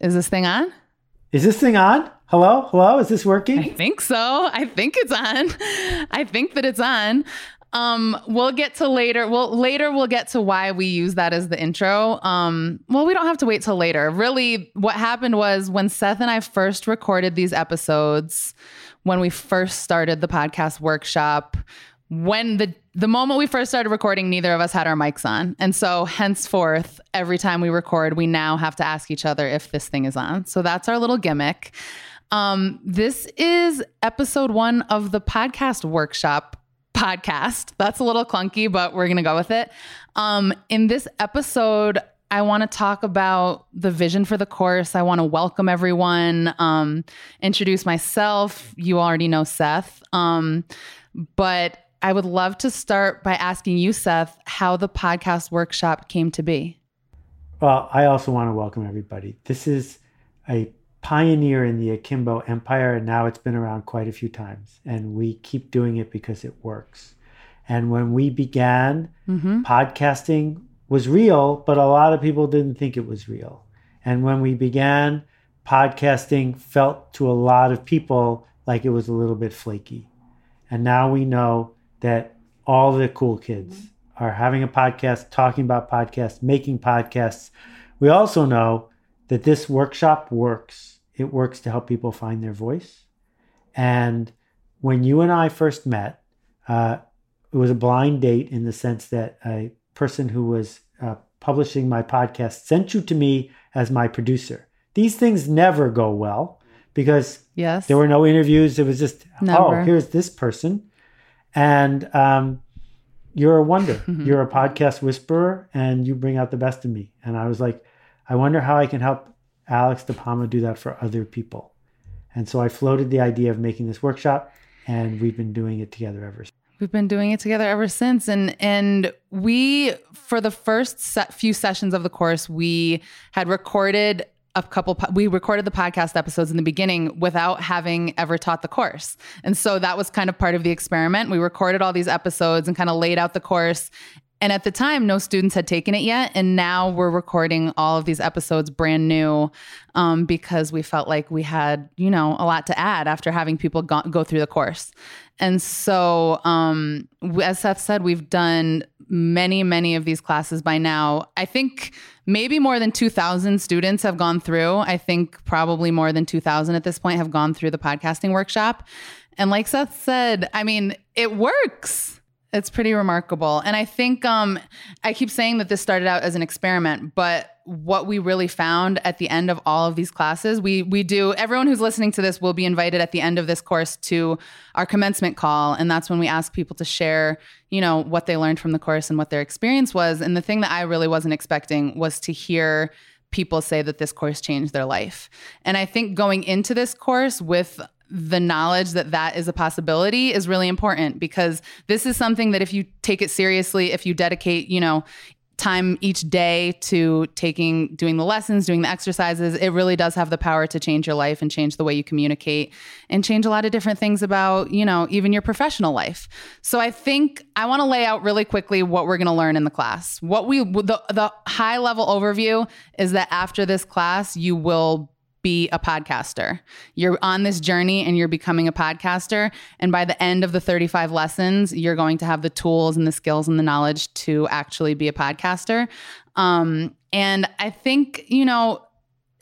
Is this thing on? Is this thing on? Hello? Hello? Is this working? I think so. I think it's on. I think that it's on. Um, we'll get to later. Well, later we'll get to why we use that as the intro. Um, well, we don't have to wait till later. Really, what happened was when Seth and I first recorded these episodes, when we first started the podcast workshop, when the the moment we first started recording, neither of us had our mics on. And so henceforth, every time we record, we now have to ask each other if this thing is on. So that's our little gimmick. Um, this is episode one of the podcast workshop podcast. That's a little clunky, but we're to go with it. Um, in this episode, I want to talk about the vision for the course. I want to welcome everyone, um, introduce myself. You already know Seth. Um, but I would love to start by asking you, Seth, how the podcast workshop came to be. Well, I also want to welcome everybody. This is a pioneer in the Akimbo Empire, and now it's been around quite a few times. And we keep doing it because it works. And when we began, mm-hmm. podcasting was real, but a lot of people didn't think it was real. And when we began, podcasting felt to a lot of people like it was a little bit flaky. And now we know that all the cool kids are having a podcast, talking about podcasts, making podcasts. We also know that this workshop works. It works to help people find their voice. And when you and I first met, uh, it was a blind date in the sense that a person who was uh, publishing my podcast sent you to me as my producer. These things never go well because Yes. there were no interviews. It was just, oh, here's this person. And um, you're a wonder. you're a podcast whisperer and you bring out the best in me. And I was like, I wonder how I can help Alex DiPalma do that for other people. And so I floated the idea of making this workshop and we've been doing it together ever since. We've been doing it together ever since, and and we for the first set, few sessions of the course, we had recorded a couple. We recorded the podcast episodes in the beginning without having ever taught the course, and so that was kind of part of the experiment. We recorded all these episodes and kind of laid out the course. And at the time, no students had taken it yet. And now we're recording all of these episodes brand new um, because we felt like we had, you know, a lot to add after having people go, go through the course. And so, um, as Seth said, we've done many, many of these classes by now. I think maybe more than 2,000 students have gone through. I think probably more than 2,000 at this point have gone through the podcasting workshop. And like Seth said, I mean, it works. It's pretty remarkable. And I think um, I keep saying that this started out as an experiment, but what we really found at the end of all of these classes, we we do everyone who's listening to this will be invited at the end of this course to our commencement call. And that's when we ask people to share, you know, what they learned from the course and what their experience was. And the thing that I really wasn't expecting was to hear people say that this course changed their life. And I think going into this course with the knowledge that that is a possibility is really important because this is something that if you take it seriously, if you dedicate, you know, time each day to taking doing the lessons doing the exercises it really does have the power to change your life and change the way you communicate and change a lot of different things about you know even your professional life. So i think i want to lay out really quickly what we're going to learn in the class. What we the, the high level overview is that after this class you will be a podcaster. You're on this journey and you're becoming a podcaster. And by the end of the 35 lessons, you're going to have the tools and the skills and the knowledge to actually be a podcaster. Um, and I think, you know,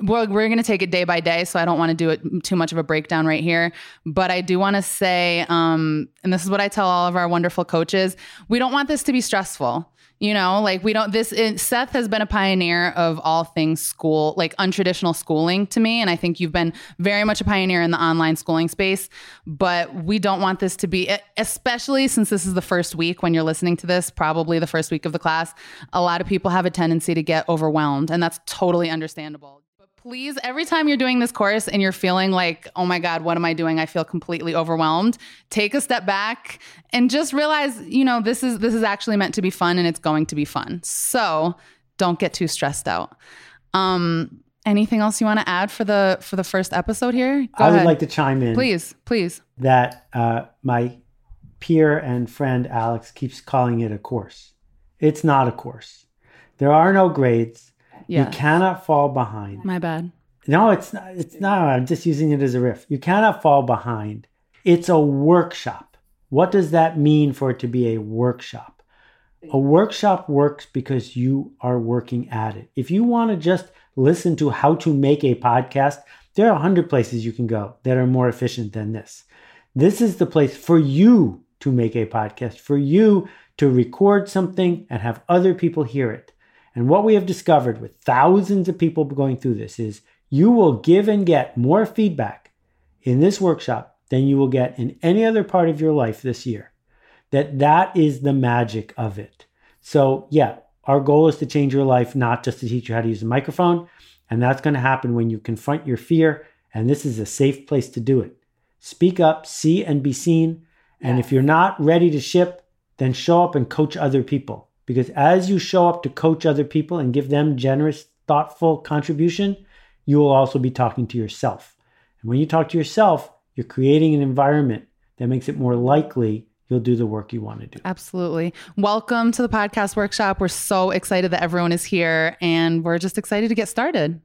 well, we're going to take it day by day, so I don't want to do it too much of a breakdown right here. But I do want to say, um, and this is what I tell all of our wonderful coaches: we don't want this to be stressful. You know, like we don't. This is, Seth has been a pioneer of all things school, like untraditional schooling to me, and I think you've been very much a pioneer in the online schooling space. But we don't want this to be, especially since this is the first week when you're listening to this, probably the first week of the class. A lot of people have a tendency to get overwhelmed, and that's totally understandable please every time you're doing this course and you're feeling like oh my god what am i doing i feel completely overwhelmed take a step back and just realize you know this is this is actually meant to be fun and it's going to be fun so don't get too stressed out um anything else you want to add for the for the first episode here Go I would ahead. like to chime in please please that uh, my peer and friend Alex keeps calling it a course. It's not a course. There are no grades. Yeah You cannot fall behind. my bad no, it's not. It's not. I'm just using it as a riff. You cannot fall behind. It's a workshop. What does that mean for it to be a workshop? A workshop works because you are working at it. If you want to just listen to how to make a podcast, there are a hundred places you can go that are more efficient than this. This is the place for you to make a podcast, for you to record something and have other people hear it. And what we have discovered with thousands of people going through this is you will give and get more feedback in this workshop than you will get in any other part of your life this year. That that is the magic of it. So, yeah, our goal is to change your life, not just to teach you how to use a microphone. And that's going to happen when you confront your fear. And this is a safe place to do it. Speak up, see and be seen. And if you're not ready to ship, then show up and coach other people. Because as you show up to coach other people and give them generous, thoughtful contribution, you will also be talking to yourself. And when you talk to yourself, you're creating an environment that makes it more likely you'll do the work you want to do. Absolutely. Welcome to the podcast workshop. We're so excited that everyone is here and we're just excited to get started.